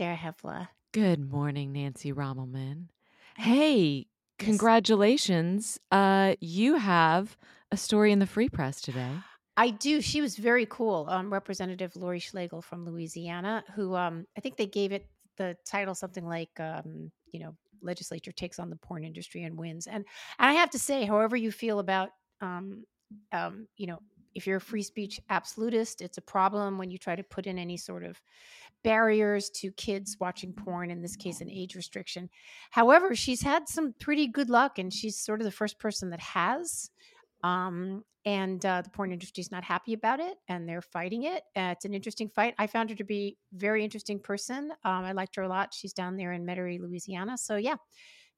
Sarah Hepola. Good morning, Nancy Rommelmann. Hey, congratulations. Uh, you have a story in the Free Press today. I do. She was very cool. Um, Representative Laurie Schlegel from Louisiana, who um, I think they gave it the title something like, um, you know, legislature takes on the porn industry and wins. And, and I have to say, however you feel about, um, um, you know, if you're a free speech absolutist, it's a problem when you try to put in any sort of barriers to kids watching porn, in this case, an age restriction. However, she's had some pretty good luck, and she's sort of the first person that has. Um, and uh, the porn industry is not happy about it, and they're fighting it. Uh, it's an interesting fight. I found her to be very interesting person. Um, I liked her a lot. She's down there in Metairie, Louisiana. So yeah,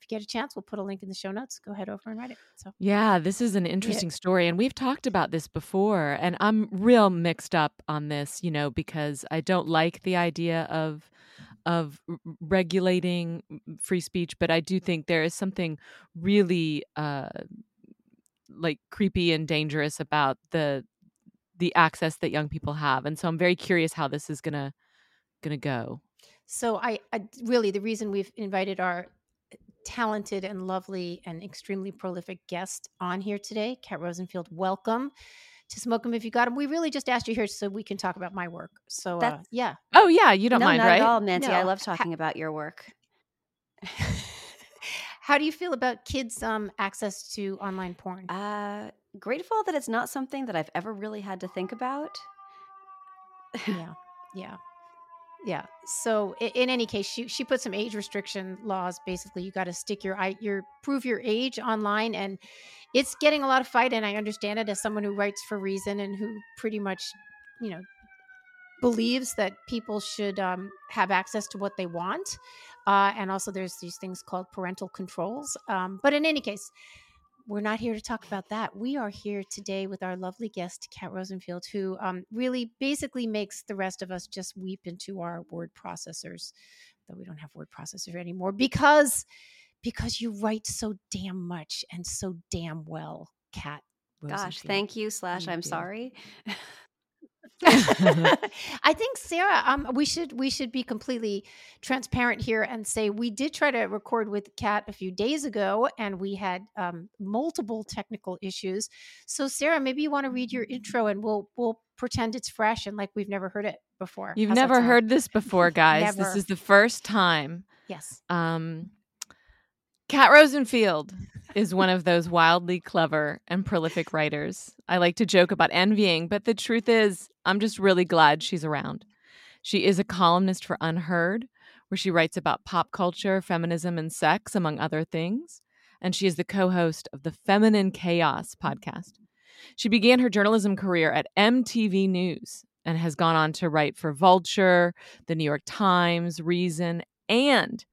if you get a chance, we'll put a link in the show notes. Go head over and write it. So yeah, this is an interesting yeah. story, and we've talked about this before. And I'm real mixed up on this, you know, because I don't like the idea of of regulating free speech, but I do think there is something really uh, like creepy and dangerous about the the access that young people have. And so I'm very curious how this is gonna gonna go. So I, I really the reason we've invited our talented and lovely and extremely prolific guest on here today. Kat Rosenfield, welcome to Smoke 'em if you got them. We really just asked you here so we can talk about my work. So uh, yeah. Oh yeah, you don't no, mind, not right? At all, Nancy. No. I love talking ha- about your work. How do you feel about kids' um, access to online porn? Uh, grateful that it's not something that I've ever really had to think about. yeah, yeah. Yeah. So in, any case, she she put some age restriction laws. Basically, you got to stick your your prove your age online, and it's getting a lot of fight. And I understand it as someone who writes for Reason and who pretty much, you know, believes that people should um, have access to what they want. Uh, and also, there's these things called parental controls. Um, but in any case, we're not here to talk about that. We are here today with our lovely guest, Kat Rosenfield, who um, really basically makes the rest of us just weep into our word processors, though we don't have word processors anymore because because you write so damn much and so damn well, Kat. Gosh, thank you. Slash, I'm sorry. I think Sarah, um, we should we should be completely transparent here and say we did try to record with Kat a few days ago, and we had um, multiple technical issues. So, Sarah, maybe you want to read your intro, and we'll we'll pretend it's fresh and like we've never heard it before. You've How's never heard this before, guys. this is the first time. Yes. Um, Kat Rosenfield is one of those wildly clever and prolific writers. I like to joke about envying, but the truth is, I'm just really glad she's around. She is a columnist for UnHerd, where she writes about pop culture, feminism, and sex, among other things. And she is the co host of the Feminine Chaos podcast. She began her journalism career at MTV News and has gone on to write for Vulture, The New York Times, Reason, and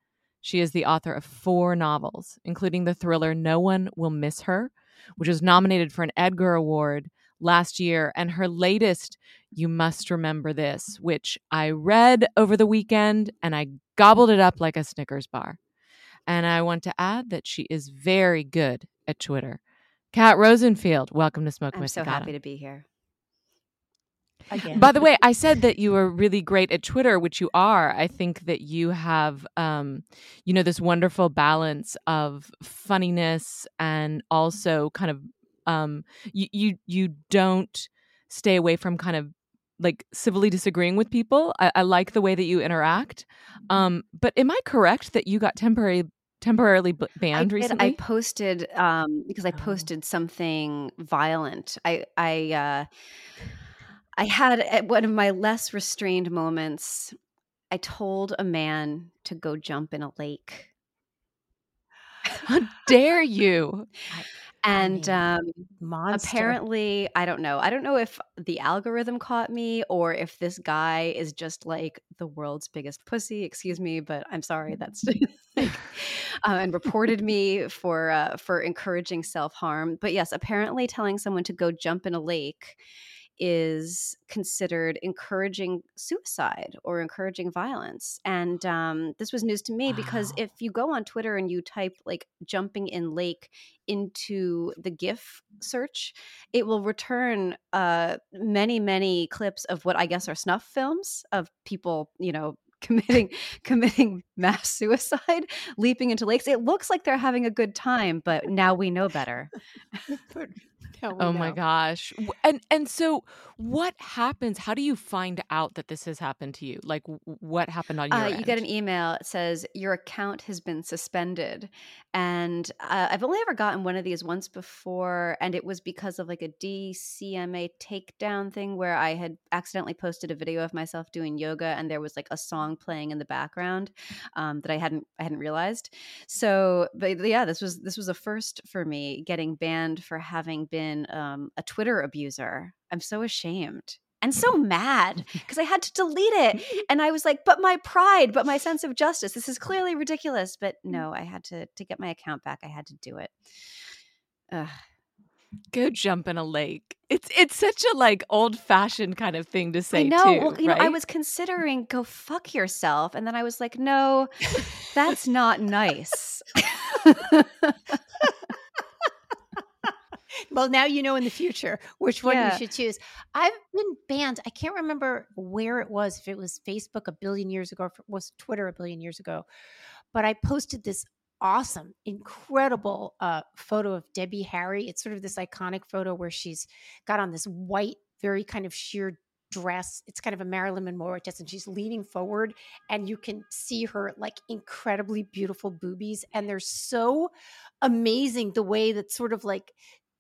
she is the author of four novels, including the thriller No One Will Miss Her, which was nominated for an Edgar Award last year, and her latest, You Must Remember This, which I read over the weekend and I gobbled it up like a Snickers bar. And I want to add that she is very good at Twitter. Kat Rosenfield, welcome to Smoke I'm so happy to be here. Again. By the way, I said that you were really great at Twitter, which you are. I think that you have, um, you know, this wonderful balance of funniness and also kind of, um, you you you don't stay away from kind of like civilly disagreeing with people. I, I like the way that you interact. Mm-hmm. Um, but am I correct that you got temporary temporarily banned I recently? I posted um, because I oh. posted oh. something violent. I I. Uh, I had at one of my less restrained moments, I told a man to go jump in a lake. How dare you? And um, apparently, I don't know. I don't know if the algorithm caught me or if this guy is just like the world's biggest pussy. Excuse me, but I'm sorry. That's like, uh, and reported me for uh, for encouraging self harm. But yes, apparently, telling someone to go jump in a lake is considered encouraging suicide or encouraging violence. And um, this was news to me wow. because if you go on Twitter and you type like jumping in lake into the GIF search, it will return uh, many, many clips of what I guess are snuff films of people, you know, committing committing mass suicide, leaping into lakes. It looks like they're having a good time, but now we know better. oh my gosh. And and so what happens? How do you find out that this has happened to you? Like what happened on your uh, You get an email. It says your account has been suspended. And uh, I've only ever gotten one of these once before. And it was because of like a DCMA takedown thing where I had accidentally posted a video of myself doing yoga and there was like a song playing in the background um, that I hadn't I hadn't realized. So but yeah, this was this was a first for me getting banned for having been um, a Twitter abuser. I'm so ashamed and so mad because I had to delete it. And I was like, but my pride, but my sense of justice. This is clearly ridiculous. But no, I had to to get my account back. I had to do it. Ugh. Go jump in a lake. It's it's such a like old fashioned kind of thing to say. No, well, you right? know, I was considering go fuck yourself, and then I was like, no, that's not nice. Well, now you know in the future which one yeah. you should choose. I've been banned. I can't remember where it was, if it was Facebook a billion years ago, if it was Twitter a billion years ago. But I posted this awesome, incredible uh, photo of Debbie Harry. It's sort of this iconic photo where she's got on this white, very kind of sheer dress. It's kind of a Marilyn Monroe dress, and she's leaning forward, and you can see her like incredibly beautiful boobies, and they're so amazing the way that sort of like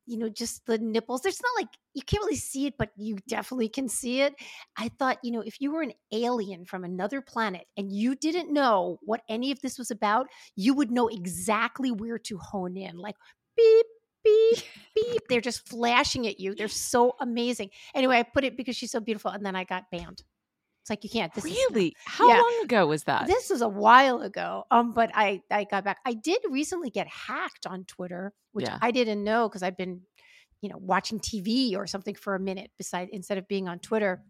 you know, just the nipples. There's not like you can't really see it, but you definitely can see it. I thought, you know, if you were an alien from another planet and you didn't know what any of this was about, you would know exactly where to hone in. Like beep, beep, beep. They're just flashing at you. They're so amazing. Anyway, I put it because she's so beautiful, and then I got banned. It's like you can't. This really? Is, How yeah. long ago was that? This was a while ago. Um, but I I got back. I did recently get hacked on Twitter, which yeah. I didn't know because I've been, you know, watching TV or something for a minute beside instead of being on Twitter.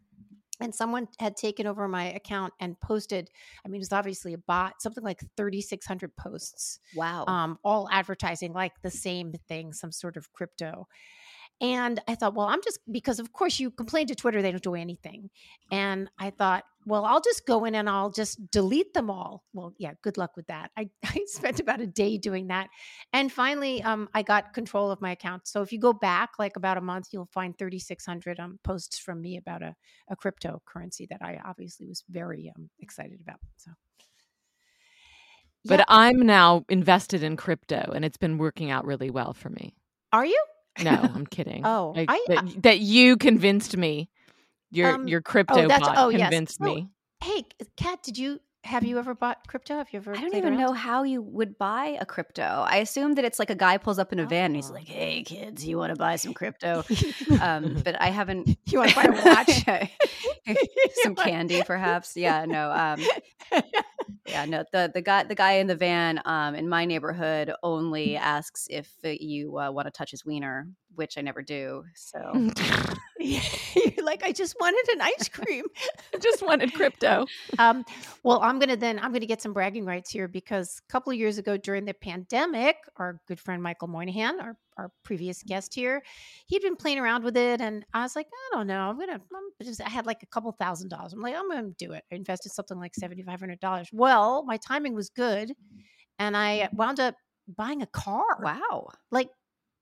And someone had taken over my account and posted. I mean, it was obviously a bot. Something like thirty six hundred posts. Wow. Um, all advertising like the same thing, some sort of crypto. And I thought, well, I'm just because of course you complain to Twitter, they don't do anything. And I thought, well, I'll just go in and I'll just delete them all. Well, yeah, good luck with that. I, I spent about a day doing that. And finally, um, I got control of my account. So if you go back like about a month, you'll find 3,600 um, posts from me about a, a cryptocurrency that I obviously was very um, excited about. So. But yeah. I'm now invested in crypto and it's been working out really well for me. Are you? No, I'm kidding. oh, I, I, that, that, you convinced me. Your um, your oh, crypto oh, bot oh, convinced yes. me. hey, Kat, did you have you ever bought crypto? Have you ever? I don't even around? know how you would buy a crypto. I assume that it's like a guy pulls up in a van and he's oh. like, "Hey, kids, you want to buy some crypto?" um, but I haven't. You want to buy a watch? some candy, perhaps? Yeah, no. Um, yeah, no. The the guy the guy in the van um, in my neighborhood only asks if you uh, want to touch his wiener, which I never do. So you're like, I just wanted an ice cream. just wanted crypto. Um, well, I'm gonna then I'm gonna get some bragging rights here because a couple of years ago during the pandemic, our good friend Michael Moynihan, our our previous guest here, he'd been playing around with it, and I was like, I don't know, I'm gonna. I'm just, I had like a couple thousand dollars. I'm like, I'm gonna do it. I invested something like seventy five hundred dollars. Well, my timing was good, and I wound up buying a car. Wow! Like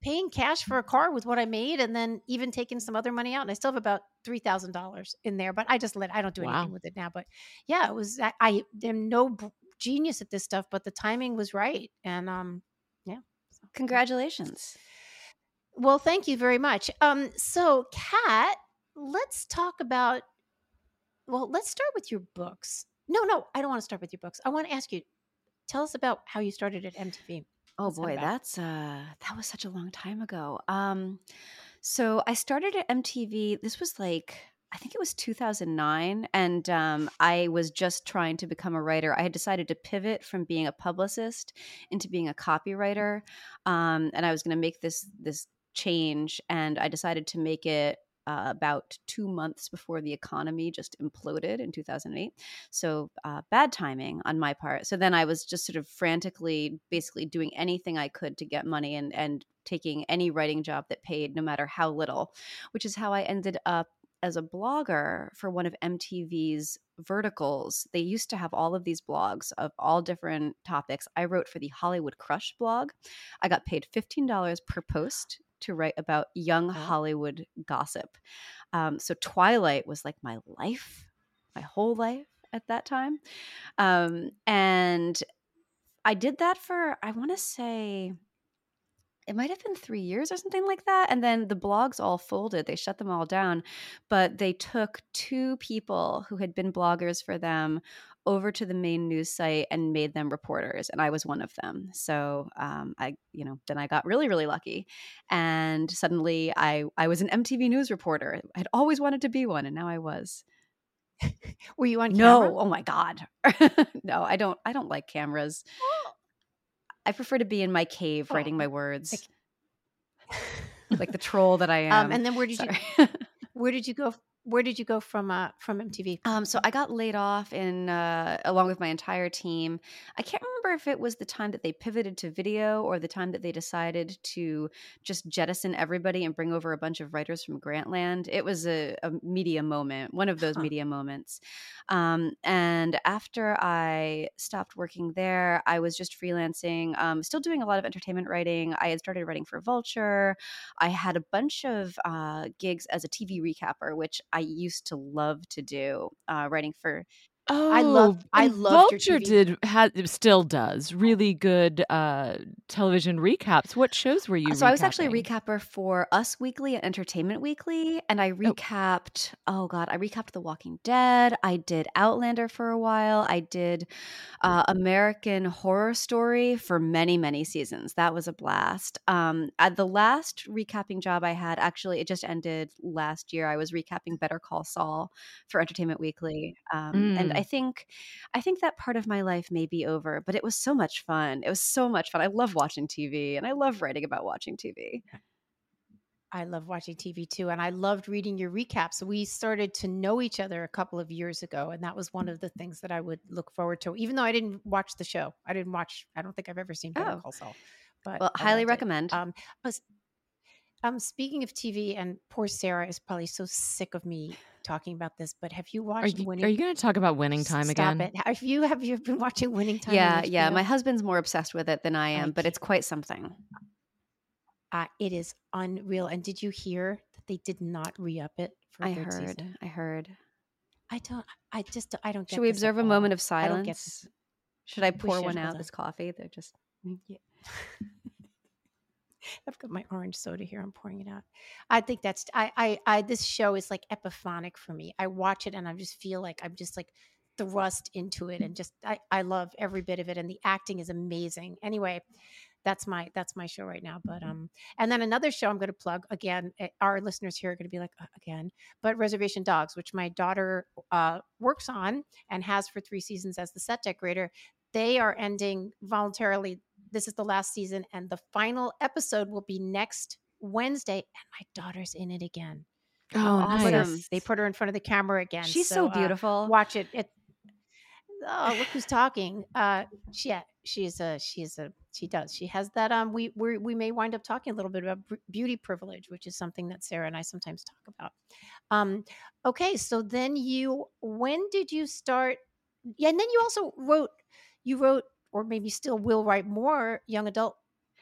paying cash for a car with what I made, and then even taking some other money out. And I still have about three thousand dollars in there, but I just let. I don't do wow. anything with it now. But yeah, it was. I, I am no genius at this stuff, but the timing was right, and um, yeah. Congratulations. Well, thank you very much. Um, so Kat, let's talk about. Well, let's start with your books. No, no, I don't want to start with your books. I want to ask you. Tell us about how you started at MTV. Oh boy, that's uh that was such a long time ago. Um so I started at MTV. This was like I think it was 2009 and um, I was just trying to become a writer. I had decided to pivot from being a publicist into being a copywriter. Um, and I was going to make this this change and I decided to make it uh, about two months before the economy just imploded in 2008. So uh, bad timing on my part. So then I was just sort of frantically, basically doing anything I could to get money and and taking any writing job that paid, no matter how little. Which is how I ended up as a blogger for one of MTV's verticals. They used to have all of these blogs of all different topics. I wrote for the Hollywood Crush blog. I got paid $15 per post to write about young Hollywood gossip. Um, so Twilight was like my life, my whole life at that time. Um, and I did that for, I want to say, it might have been three years or something like that. And then the blogs all folded, they shut them all down. But they took two people who had been bloggers for them over to the main news site and made them reporters and i was one of them so um, i you know then i got really really lucky and suddenly i i was an mtv news reporter i had always wanted to be one and now i was were you on camera? no oh my god no i don't i don't like cameras I prefer to be in my cave oh, writing my words. Like, like the troll that I um, am. Um, and then where did Sorry. you where did you go where did you go from uh, from MTV? Um, so I got laid off in uh, along with my entire team. I can't remember if it was the time that they pivoted to video or the time that they decided to just jettison everybody and bring over a bunch of writers from Grantland. It was a, a media moment, one of those huh. media moments. Um, and after I stopped working there, I was just freelancing, um, still doing a lot of entertainment writing. I had started writing for Vulture. I had a bunch of uh, gigs as a TV recapper, which I used to love to do, uh, writing for Oh, I love I love Vulture did had still does really good uh television recaps. What shows were you? So recapping? I was actually a recapper for Us Weekly and Entertainment Weekly, and I oh. recapped. Oh. oh God, I recapped The Walking Dead. I did Outlander for a while. I did uh, American Horror Story for many many seasons. That was a blast. Um, at the last recapping job I had, actually, it just ended last year. I was recapping Better Call Saul for Entertainment Weekly, um, mm. and I think I think that part of my life may be over, but it was so much fun. It was so much fun. I love watching TV and I love writing about watching TV. I love watching TV too. And I loved reading your recaps. We started to know each other a couple of years ago. And that was one of the things that I would look forward to, even though I didn't watch the show. I didn't watch, I don't think I've ever seen Better oh. Call Saul. But well, highly recommend. Um, um, speaking of TV, and poor Sarah is probably so sick of me talking about this, but have you watched are you, Winning? Are you going to talk about Winning Time Stop again? It. Have you have you been watching Winning Time? Yeah, yeah. My husband's more obsessed with it than I am, I but it's quite something. Uh, it is unreal. And did you hear that they did not re up it? For I heard. Season? I heard. I don't. I just. I don't. Should we observe a moment of silence? Should I pour one out? This coffee. They're just. Yeah. I've got my orange soda here. I'm pouring it out. I think that's I I I this show is like epiphonic for me. I watch it and I just feel like I'm just like thrust into it and just I I love every bit of it and the acting is amazing. Anyway, that's my that's my show right now but um and then another show i'm going to plug again eh, our listeners here are going to be like uh, again but reservation dogs which my daughter uh works on and has for three seasons as the set decorator they are ending voluntarily this is the last season, and the final episode will be next Wednesday. And my daughter's in it again. Oh, awesome! Nice. They put her in front of the camera again. She's so, so uh, beautiful. Uh, watch it. It. Oh, look who's talking. Uh, she, yeah, she's a, she's a, she does. She has that. Um, we we we may wind up talking a little bit about beauty privilege, which is something that Sarah and I sometimes talk about. Um, okay, so then you, when did you start? Yeah, and then you also wrote, you wrote or maybe still will write more young adult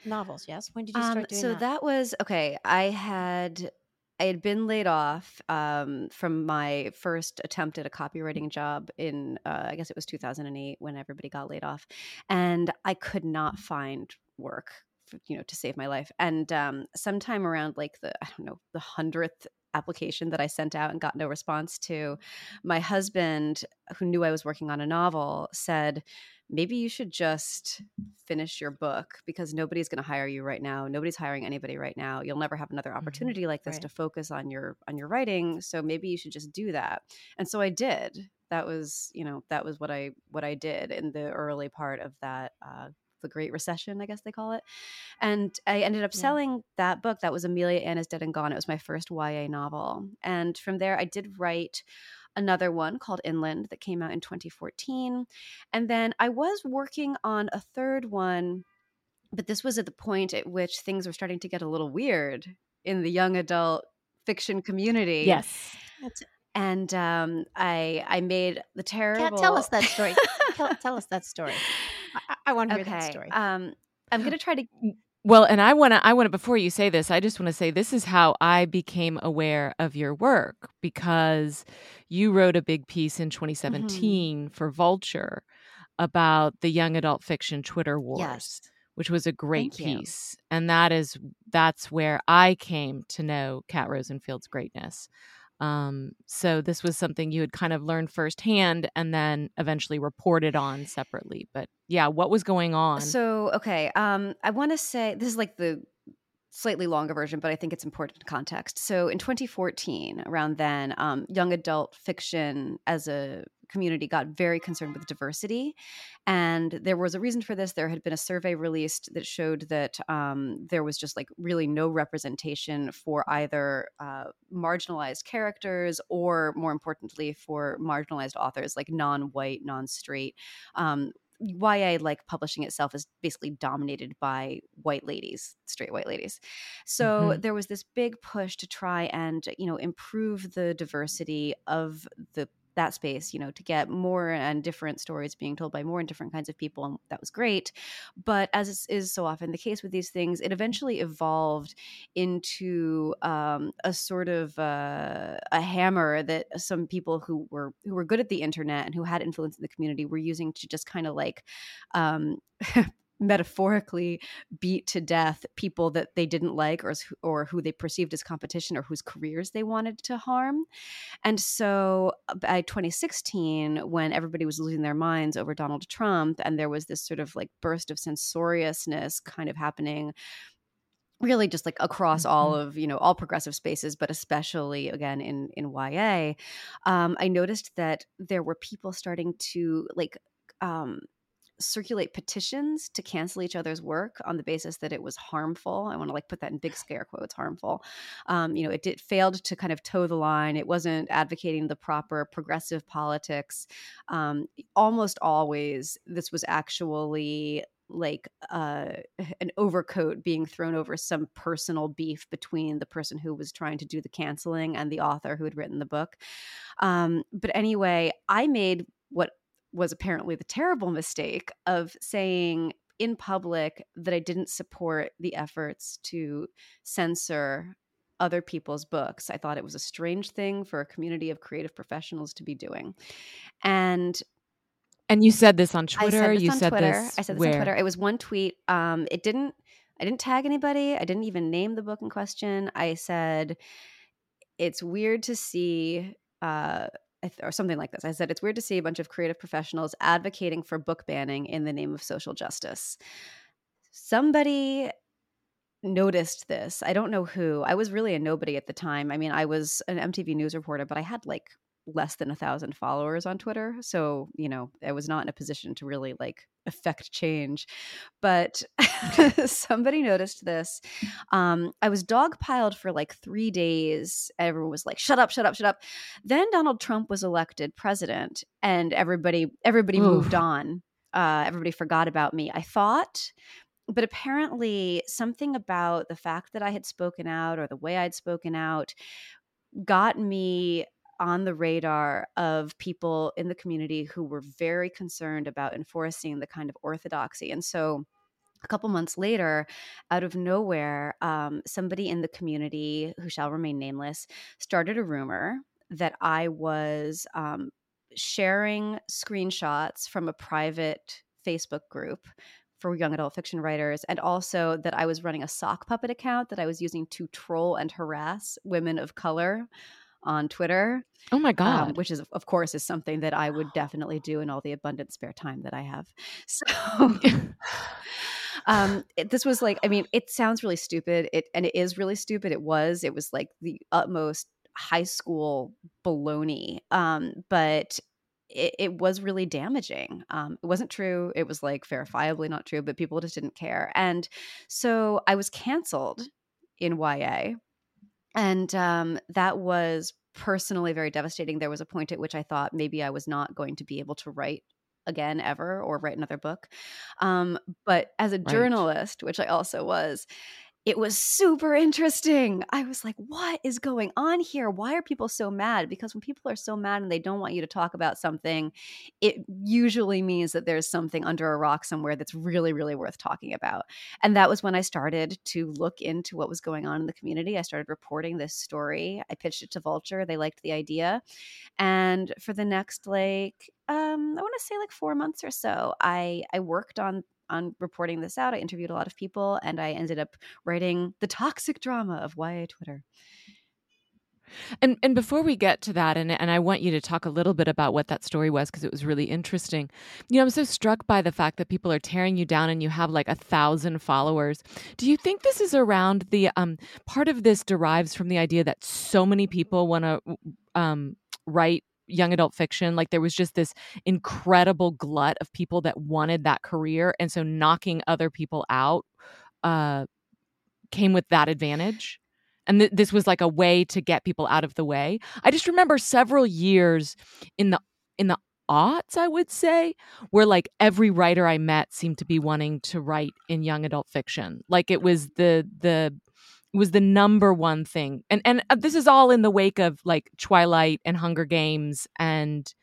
novels. Yes. When did you start um, doing so that? So that was okay. I had I had been laid off um, from my first attempt at a copywriting job in, uh, I guess it was 2008 when everybody got laid off. And I could not find work, for, you know, to save my life. And um, sometime around like the, I don't know, the hundredth application that I sent out and got no response to, my husband, who knew I was working on a novel, said, maybe you should just finish your book because nobody's going to hire you right now nobody's hiring anybody right now you'll never have another mm-hmm. opportunity mm-hmm. like this right. to focus on your on your writing so maybe you should just do that and so i did that was you know that was what i what i did in the early part of that uh, the Great Recession, I guess they call it. And I ended up yeah. selling that book. That was Amelia Anne is Dead and Gone. It was my first YA novel. And from there, I did write another one called Inland that came out in 2014. And then I was working on a third one, but this was at the point at which things were starting to get a little weird in the young adult fiction community. Yes. and um, I I made the terrible. Kat, tell us that story. tell, tell, us that story. I, I want to hear okay. that story. Um, I'm going to try to. Well, and I want to. I want to. Before you say this, I just want to say this is how I became aware of your work because you wrote a big piece in 2017 mm-hmm. for Vulture about the young adult fiction Twitter wars. Yes which was a great Thank piece. You. And that is that's where I came to know Kat Rosenfield's greatness. Um, so this was something you had kind of learned firsthand and then eventually reported on separately. But yeah, what was going on? So okay, um, I want to say this is like the slightly longer version, but I think it's important context. So in 2014, around then, um, young adult fiction as a community got very concerned with diversity. And there was a reason for this. There had been a survey released that showed that um, there was just like really no representation for either uh, marginalized characters or, more importantly, for marginalized authors, like non white, non straight. Um, YA like publishing itself is basically dominated by white ladies, straight white ladies. So mm-hmm. there was this big push to try and, you know, improve the diversity of the that space, you know, to get more and different stories being told by more and different kinds of people. And that was great. But as is so often the case with these things, it eventually evolved into um, a sort of uh, a hammer that some people who were who were good at the internet and who had influence in the community were using to just kind of like um, metaphorically beat to death people that they didn't like or, or who they perceived as competition or whose careers they wanted to harm. And so uh, by 2016, when everybody was losing their minds over Donald Trump, and there was this sort of like burst of censoriousness kind of happening really just like across mm-hmm. all of you know all progressive spaces but especially again in in ya um, i noticed that there were people starting to like um, circulate petitions to cancel each other's work on the basis that it was harmful. I want to like put that in big scare quotes, harmful. Um, you know, it did failed to kind of toe the line. It wasn't advocating the proper progressive politics. Um, almost always, this was actually like uh, an overcoat being thrown over some personal beef between the person who was trying to do the canceling and the author who had written the book. Um, but anyway, I made what was apparently the terrible mistake of saying in public that I didn't support the efforts to censor other people's books. I thought it was a strange thing for a community of creative professionals to be doing. And and you said this on Twitter. I said this you on said Twitter. this I said this where? on Twitter. It was one tweet. Um, it didn't. I didn't tag anybody. I didn't even name the book in question. I said it's weird to see uh, or something like this. I said, it's weird to see a bunch of creative professionals advocating for book banning in the name of social justice. Somebody noticed this. I don't know who. I was really a nobody at the time. I mean, I was an MTV News reporter, but I had like less than a thousand followers on Twitter. So, you know, I was not in a position to really like affect change. But somebody noticed this. Um, I was dogpiled for like three days. Everyone was like, shut up, shut up, shut up. Then Donald Trump was elected president and everybody everybody moved on. Uh, everybody forgot about me. I thought but apparently something about the fact that I had spoken out or the way I'd spoken out got me on the radar of people in the community who were very concerned about enforcing the kind of orthodoxy. And so a couple months later, out of nowhere, um, somebody in the community who shall remain nameless started a rumor that I was um, sharing screenshots from a private Facebook group for young adult fiction writers, and also that I was running a sock puppet account that I was using to troll and harass women of color on Twitter. Oh my um, god! Um, which is, of course, is something that I would definitely do in all the abundant spare time that I have. So, um, it, this was like, I mean, it sounds really stupid. It and it is really stupid. It was. It was like the utmost high school baloney. Um, but it, it, was really damaging. Um, it wasn't true. It was like verifiably not true, but people just didn't care. And so I was canceled in YA and um, that was personally very devastating. There was a point at which I thought maybe I was not going to be able to write again ever or write another book. Um, but as a journalist, which I also was, it was super interesting. I was like, what is going on here? Why are people so mad? Because when people are so mad and they don't want you to talk about something, it usually means that there's something under a rock somewhere that's really, really worth talking about. And that was when I started to look into what was going on in the community. I started reporting this story. I pitched it to Vulture. They liked the idea. And for the next, like, um, I want to say like four months or so, I I worked on on reporting this out. I interviewed a lot of people and I ended up writing the toxic drama of YA Twitter. And and before we get to that, and and I want you to talk a little bit about what that story was because it was really interesting. You know, I'm so struck by the fact that people are tearing you down and you have like a thousand followers. Do you think this is around the um part of this derives from the idea that so many people want to um write young adult fiction like there was just this incredible glut of people that wanted that career and so knocking other people out uh came with that advantage and th- this was like a way to get people out of the way. I just remember several years in the in the aughts i would say where like every writer i met seemed to be wanting to write in young adult fiction. Like it was the the was the number one thing. And and uh, this is all in the wake of like Twilight and Hunger Games and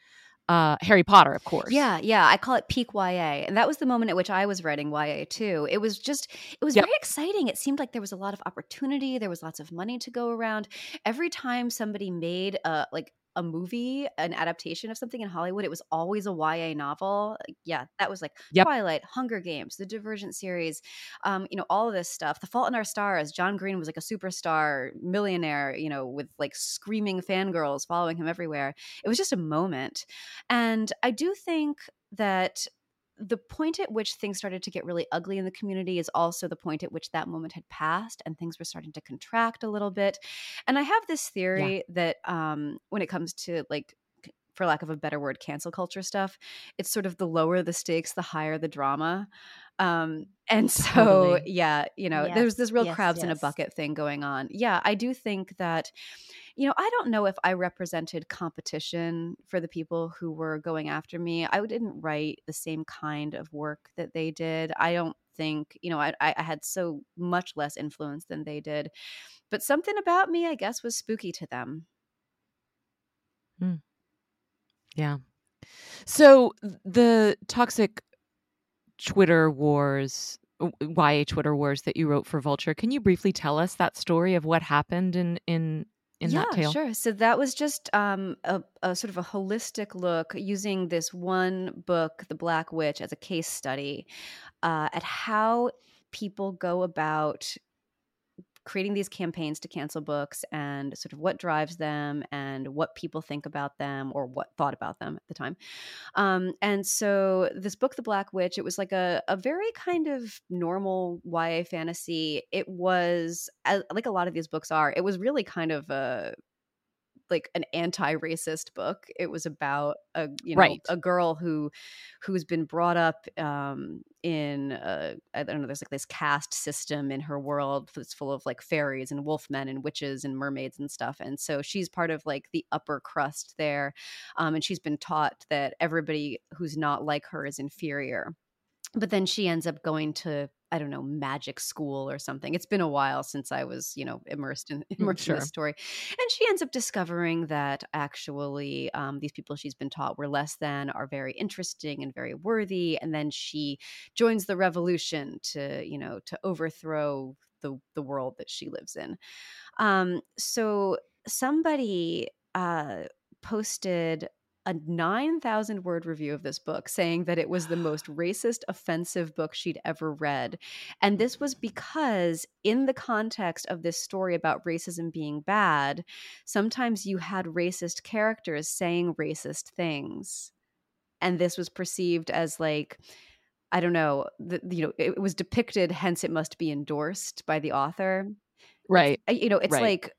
uh, Harry Potter, of course. Yeah, yeah. I call it peak YA. And that was the moment at which I was writing YA too. It was just, it was yep. very exciting. It seemed like there was a lot of opportunity. There was lots of money to go around. Every time somebody made a, like a movie, an adaptation of something in Hollywood, it was always a YA novel. Yeah, that was like yep. Twilight, Hunger Games, the Divergent series, um, you know, all of this stuff. The Fault in Our Stars. John Green was like a superstar millionaire, you know, with like screaming fangirls following him everywhere. It was just a moment. And I do think that the point at which things started to get really ugly in the community is also the point at which that moment had passed and things were starting to contract a little bit. And I have this theory yeah. that um, when it comes to like for lack of a better word, cancel culture stuff. It's sort of the lower the stakes, the higher the drama. Um, and so, totally. yeah, you know, yes. there's this real yes, crabs yes. in a bucket thing going on. Yeah, I do think that you know, I don't know if I represented competition for the people who were going after me. I didn't write the same kind of work that they did. I don't think, you know, I, I had so much less influence than they did. But something about me, I guess, was spooky to them. Mm. Yeah. So the toxic Twitter wars YA Twitter wars that you wrote for Vulture. Can you briefly tell us that story of what happened in in in yeah, that tale? Sure. So that was just um, a, a, sort of a holistic look using this one book, The Black Witch, as a case study uh, at how people go about creating these campaigns to cancel books and sort of what drives them and what people think about them or what thought about them at the time. Um, and so this book, The Black Witch, it was like a, a very kind of normal YA fantasy. It was, like a lot of these books are, it was really kind of a like an anti-racist book. It was about a you know right. a girl who who's been brought up um, in I don't know. There's like this caste system in her world that's full of like fairies and wolfmen and witches and mermaids and stuff. And so she's part of like the upper crust there, um, and she's been taught that everybody who's not like her is inferior but then she ends up going to I don't know, magic school or something. It's been a while since I was, you know, immersed in mm, immersed sure. in this story. And she ends up discovering that actually um, these people she's been taught were less than are very interesting and very worthy. And then she joins the revolution to, you know, to overthrow the the world that she lives in. Um, so somebody uh, posted a 9,000 word review of this book saying that it was the most racist, offensive book she'd ever read. And this was because, in the context of this story about racism being bad, sometimes you had racist characters saying racist things. And this was perceived as like, I don't know, the, you know, it was depicted, hence it must be endorsed by the author. Right. It's, you know, it's right. like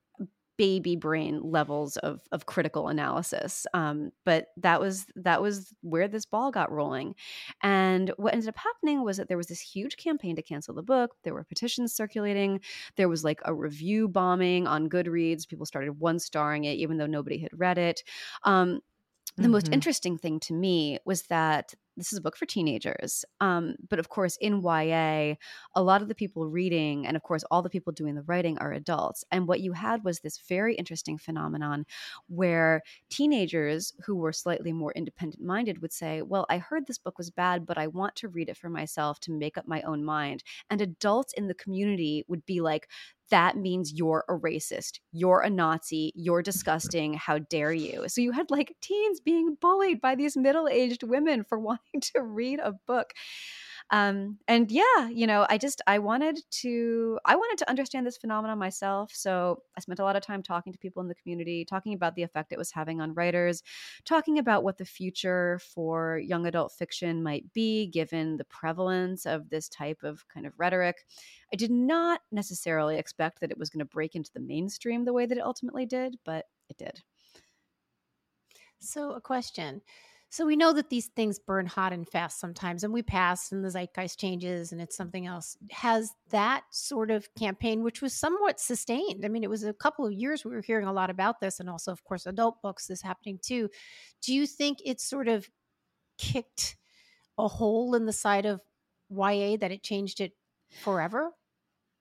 baby brain levels of of critical analysis um, but that was that was where this ball got rolling. And what ended up happening was that there was this huge campaign to cancel the book. There were petitions circulating. There was like a review bombing on goodreads. People started one starring it even though nobody had read it. Um, the mm-hmm. most interesting thing to me was that this is a book for teenagers. Um, but of course, in YA, a lot of the people reading, and of course, all the people doing the writing are adults. And what you had was this very interesting phenomenon where teenagers who were slightly more independent minded would say, Well, I heard this book was bad, but I want to read it for myself to make up my own mind. And adults in the community would be like, that means you're a racist. You're a Nazi. You're mm-hmm. disgusting. How dare you? So you had like teens being bullied by these middle aged women for wanting to read a book um, and yeah you know i just i wanted to i wanted to understand this phenomenon myself so i spent a lot of time talking to people in the community talking about the effect it was having on writers talking about what the future for young adult fiction might be given the prevalence of this type of kind of rhetoric. I did not necessarily expect that it was going to break into the mainstream the way that it ultimately did but it did. So a question so we know that these things burn hot and fast sometimes, and we pass, and the zeitgeist changes, and it's something else. Has that sort of campaign, which was somewhat sustained, I mean, it was a couple of years we were hearing a lot about this, and also, of course, adult books is happening too. Do you think it's sort of kicked a hole in the side of YA that it changed it forever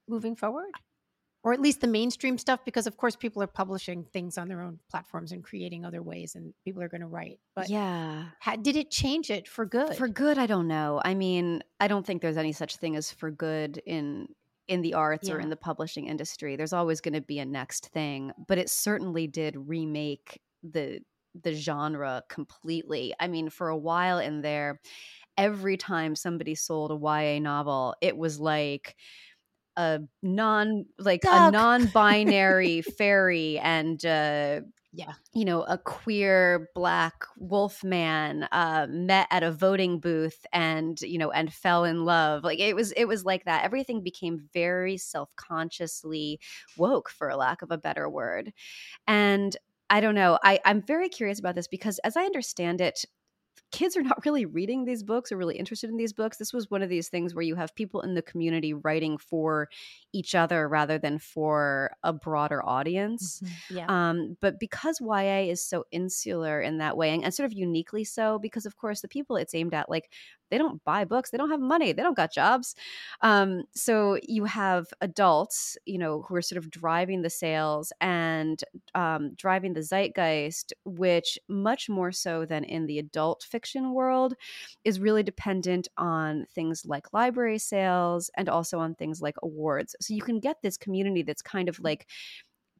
moving forward? Or at least the mainstream stuff because of course people are publishing things on their own platforms and creating other ways and people are going to write but yeah. how, did it change it for good? For good i don't know. I mean i don't think there's any such thing as for good in in the arts yeah. or in the publishing industry. There's always going to be a next thing but it certainly did remake the the genre completely. I mean for a while in there every time somebody sold a YA novel it was like a non like Duck. a non-binary fairy and uh yeah you know a queer black wolf man uh met at a voting booth and you know and fell in love like it was it was like that everything became very self-consciously woke for lack of a better word and I don't know. I, I'm very curious about this because, as I understand it, kids are not really reading these books or really interested in these books. This was one of these things where you have people in the community writing for each other rather than for a broader audience. Mm-hmm. Yeah. Um, but because YA is so insular in that way, and, and sort of uniquely so, because of course the people it's aimed at, like they don't buy books they don't have money they don't got jobs. Um, so you have adults you know who are sort of driving the sales and um, driving the zeitgeist which much more so than in the adult fiction world is really dependent on things like library sales and also on things like awards. So you can get this community that's kind of like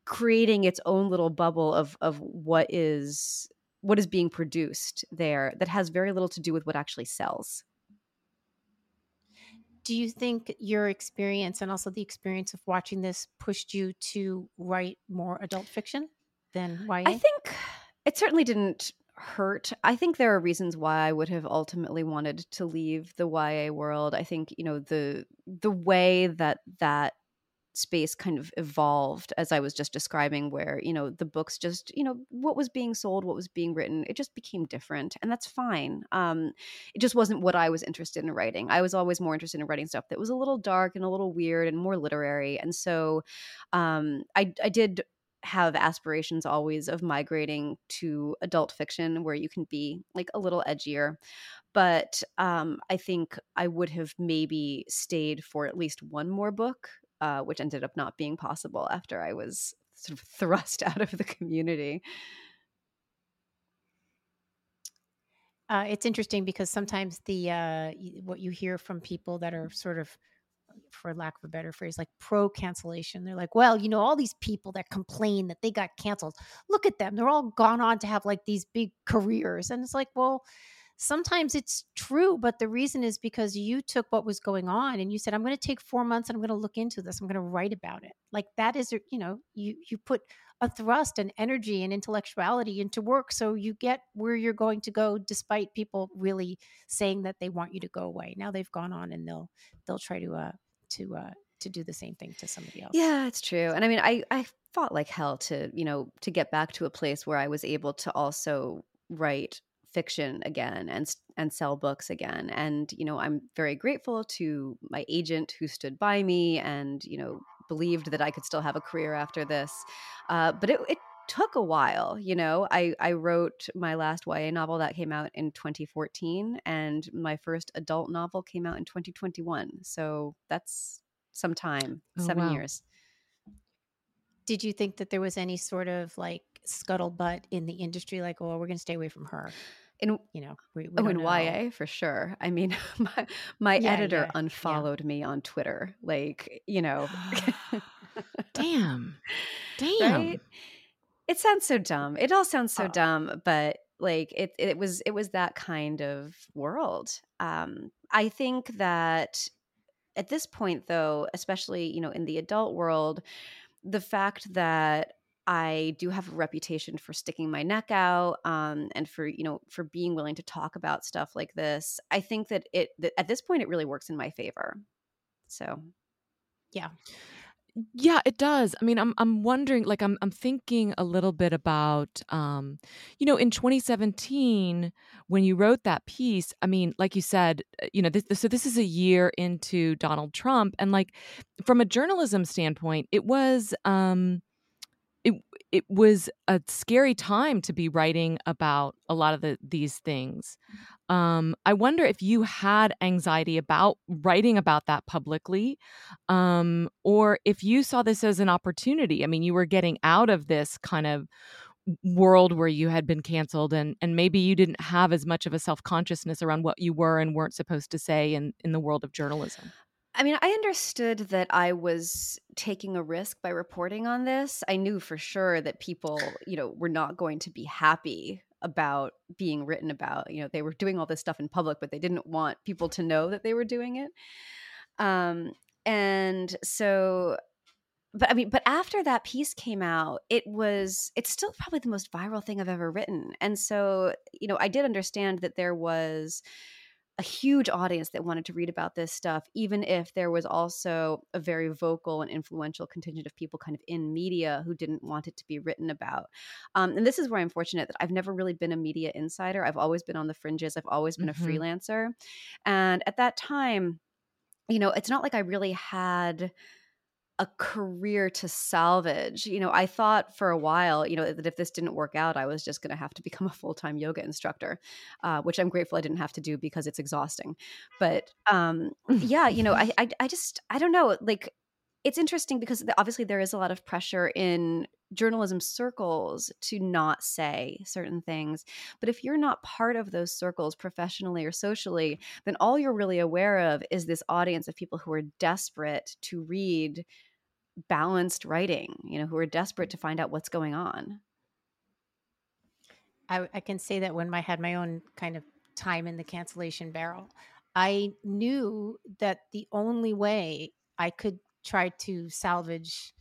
creating its own little bubble of of what is what is being produced there that has very little to do with what actually sells do you think your experience and also the experience of watching this pushed you to write more adult fiction than YA? I think it certainly didn't hurt. I think there are reasons why I would have ultimately wanted to leave the YA world. I think, you know, the the way that that space kind of evolved as I was just describing, where, you know, the books just, you know, what was being sold, what was being written, it just became different. And that's fine. Um, it just wasn't what I was interested in writing. I was always more interested in writing stuff that was a little dark and a little weird and more literary. And so um, I, I did have aspirations always of migrating to adult fiction where you can be like a little edgier but um, i think i would have maybe stayed for at least one more book uh, which ended up not being possible after I was sort of thrust out of the community. Uh, it's interesting because sometimes the uh, what you hear from people that are sort of, for lack of a better phrase, like pro cancellation. They're like, well, you know, all these people that complain that they got canceled, look at them. They're all gone on to have like these big careers, and it's like, well, sometimes it's true, but the reason is because you took what was going on and you said, I'm going to take four months and I'm going to look into this. I'm going to write about it. Like that is, you know, you, you put a thrust and energy and intellectuality into work. So you get where you're going to go despite people really saying that they want you to go away. Now they've gone on and they'll, they'll try to, uh, to, uh, to do the same thing to somebody else. Yeah, it's true. And I mean, I, I fought like hell to, you know, to get back to a place where I was able to also write fiction again and and sell books again and you know i'm very grateful to my agent who stood by me and you know believed that i could still have a career after this uh, but it, it took a while. You know, I I wrote my last YA novel that came out in 2014, and my first adult novel came out in 2021. So that's some time, oh, seven wow. years. Did you think that there was any sort of like scuttlebutt in the industry, like, oh, we're going to stay away from her? In you know we, we oh in know. YA for sure. I mean, my my yeah, editor yeah, unfollowed yeah. me on Twitter. Like you know, damn, damn. Right? It sounds so dumb. It all sounds so oh. dumb, but like it it was it was that kind of world. Um, I think that at this point, though, especially you know in the adult world, the fact that I do have a reputation for sticking my neck out um, and for you know for being willing to talk about stuff like this. I think that it that at this point it really works in my favor. So, yeah. Yeah, it does. I mean, I'm I'm wondering like I'm I'm thinking a little bit about um you know, in 2017 when you wrote that piece, I mean, like you said, uh, you know, this, so this is a year into Donald Trump and like from a journalism standpoint, it was um it it was a scary time to be writing about a lot of the, these things. Um, I wonder if you had anxiety about writing about that publicly, um, or if you saw this as an opportunity. I mean, you were getting out of this kind of world where you had been canceled and and maybe you didn't have as much of a self-consciousness around what you were and weren't supposed to say in in the world of journalism. I mean, I understood that I was taking a risk by reporting on this. I knew for sure that people, you know, were not going to be happy about being written about. You know, they were doing all this stuff in public, but they didn't want people to know that they were doing it. Um, and so but I mean, but after that piece came out, it was it's still probably the most viral thing I've ever written. And so, you know, I did understand that there was a huge audience that wanted to read about this stuff, even if there was also a very vocal and influential contingent of people kind of in media who didn't want it to be written about. Um, and this is where I'm fortunate that I've never really been a media insider. I've always been on the fringes, I've always been mm-hmm. a freelancer. And at that time, you know, it's not like I really had a career to salvage. You know, I thought for a while, you know, that if this didn't work out, I was just going to have to become a full time yoga instructor, uh, which I'm grateful I didn't have to do because it's exhausting. But um, yeah, you know, I, I, I just, I don't know, like, it's interesting because obviously there is a lot of pressure in journalism circles to not say certain things. But if you're not part of those circles professionally or socially, then all you're really aware of is this audience of people who are desperate to read balanced writing, you know, who are desperate to find out what's going on. I, I can say that when I had my own kind of time in the cancellation barrel, I knew that the only way I could try to salvage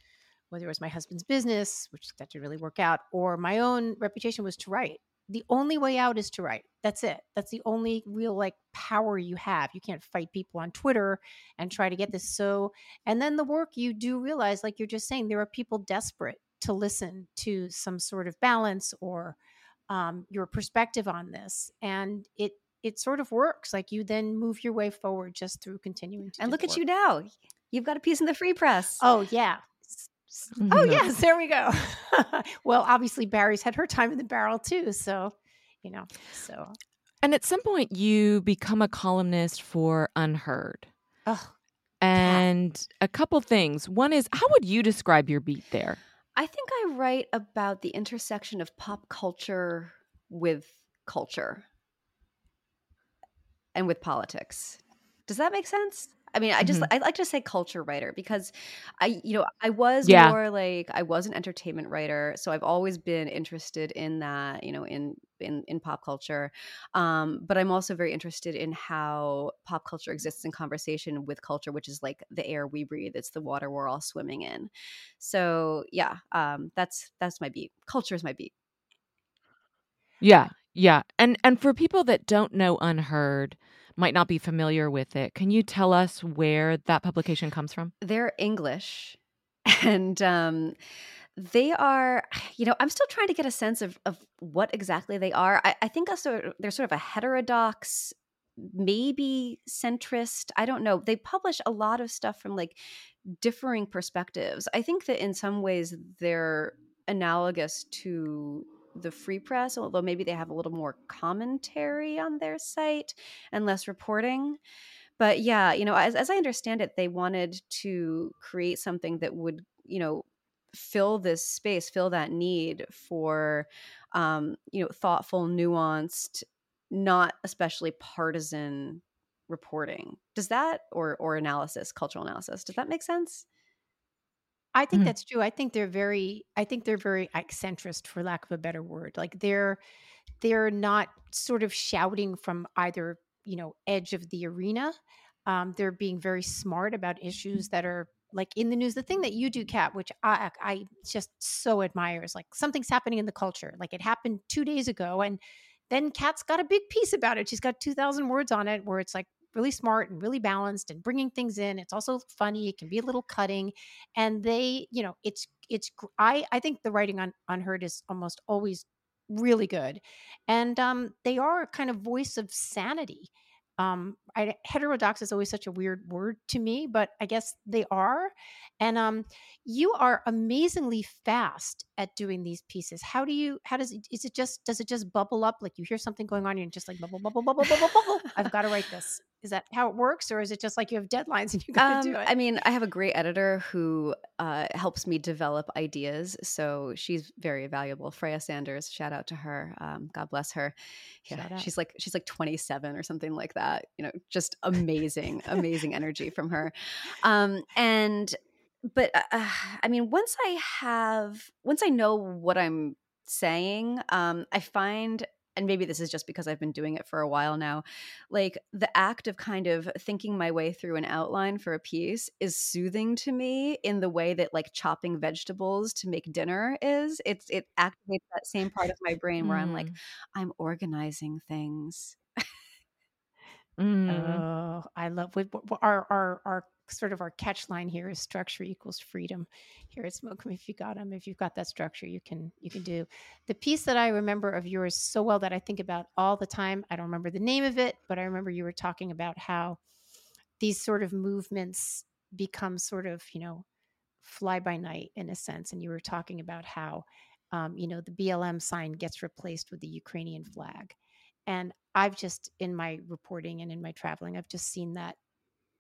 whether it was my husband's business, which that didn't really work out, or my own reputation was to write. The only way out is to write. That's it. That's the only real like power you have. You can't fight people on Twitter and try to get this. So, and then the work you do realize, like you're just saying, there are people desperate to listen to some sort of balance or um, your perspective on this, and it it sort of works. Like you then move your way forward just through continuing to. And look at you now. You've got a piece in the free press. Oh yeah, mm-hmm. Oh yes, there we go. well, obviously Barry's had her time in the barrel too, so you know. So And at some point you become a columnist for UnHerd. Oh. And a couple things. One is how would you describe your beat there? I think I write about the intersection of pop culture with culture and with politics. Does that make sense? I mean, I just mm-hmm. I like to say culture writer because I you know, I was yeah. more like I was an entertainment writer, so I've always been interested in that, you know, in in in pop culture. Um, but I'm also very interested in how pop culture exists in conversation with culture, which is like the air we breathe, it's the water we're all swimming in. So, yeah, um, that's that's my beat. Culture is my beat. Yeah. Yeah. And and for people that don't know UnHerd, might not be familiar with it. Can you tell us where that publication comes from? They're English. And um, they are, you know, I'm still trying to get a sense of, of what exactly they are. I, I think also they're sort of a heterodox, maybe centrist. I don't know. They publish a lot of stuff from like differing perspectives. I think that in some ways they're analogous to the free press, although maybe they have a little more commentary on their site and less reporting. But yeah, you know, as, as I understand it, they wanted to create something that would, you know, fill this space, fill that need for, um, you know, thoughtful, nuanced, not especially partisan reporting. Does that or or analysis, cultural analysis, does that make sense? I think mm-hmm. that's true. I think they're very I think they're very eccentric for lack of a better word. Like they're they're not sort of shouting from either, you know, edge of the arena. Um, they're being very smart about issues that are like in the news. The thing that you do, Kat, which I I just so admire is like something's happening in the culture. Like it happened two days ago and then Kat's got a big piece about it. She's got 2,000 words on it where it's like really smart and really balanced and bringing things in. It's also funny. It can be a little cutting, and they, you know, it's it's. I I think the writing on UnHerd is almost always really good, and um, they are a kind of voice of sanity. Um, I, heterodox is always such a weird word to me, but I guess they are. And um, you are amazingly fast at doing these pieces. How do you? How does it? Is it just? Does it just bubble up? Like you hear something going on, and you're just like bubble, bubble, bubble, bubble, bubble. I've got to write this. Is that how it works, or is it just like you have deadlines and you got to um, do it? I mean, I have a great editor who uh, helps me develop ideas, so she's very valuable. Freya Sanders, shout out to her. Um, God bless her. Yeah, she's like she's like 27 or something like that. You know, just amazing, amazing energy from her. Um, and but uh, uh, I mean, once I have, once I know what I'm saying, um, I find and maybe this is just because I've been doing it for a while now, like the act of kind of thinking my way through an outline for a piece is soothing to me in the way that like chopping vegetables to make dinner is. It's it activates that same part of my brain where mm. I'm like, mm. I'm organizing things. mm. Oh, I love our our our sort of our catch line here is structure equals freedom. Here at smoke if you got them if you've got that structure you can you can do. The piece that i remember of yours so well that i think about all the time i don't remember the name of it but i remember you were talking about how these sort of movements become sort of you know fly by night in a sense and you were talking about how um, you know the blm sign gets replaced with the ukrainian flag. And i've just in my reporting and in my traveling i've just seen that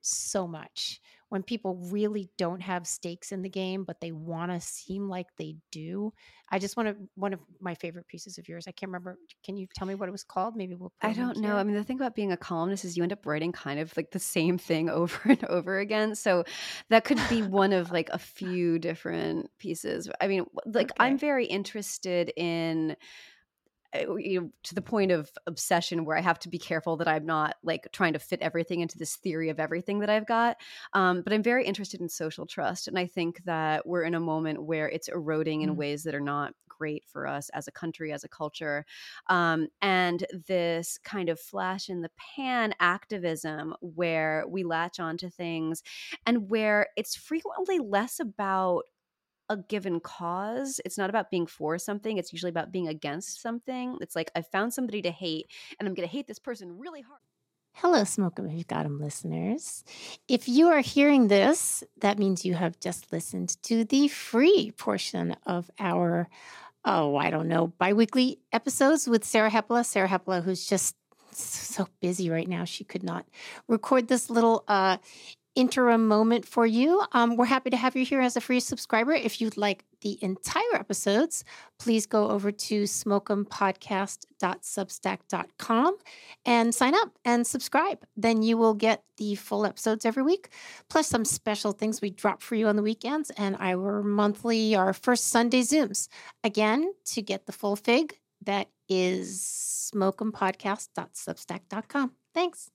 so much when people really don't have stakes in the game but they want to seem like they do i just want to one of my favorite pieces of yours i can't remember can you tell me what it was called maybe we'll i don't know here. i mean the thing about being a columnist is you end up writing kind of like the same thing over and over again so that could be one of like a few different pieces i mean like okay. i'm very interested in you know, to the point of obsession where I have to be careful that I'm not like trying to fit everything into this theory of everything that I've got. Um, but I'm very interested in social trust. And I think that we're in a moment where it's eroding in mm. ways that are not great for us as a country, as a culture. Um, and this kind of flash in the pan activism where we latch onto things and where it's frequently less about a given cause. It's not about being for something. It's usually about being against something. It's like I found somebody to hate and I'm going to hate this person really hard. Hello, Smoke 'em if you got 'em listeners. If you are hearing this, that means you have just listened to the free portion of our, oh, I don't know, biweekly episodes with Sarah Hepola. Sarah Hepola, who's just so busy right now, she could not record this little uh, interim moment for you. Um, we're happy to have you here as a free subscriber. If you'd like the entire episodes, please go over to smokeempodcast.substack.com and sign up and subscribe. Then you will get the full episodes every week, plus some special things we drop for you on the weekends and our monthly, our first Sunday Zooms. Again, to get the full fig, that is smokeempodcast.substack.com. Thanks.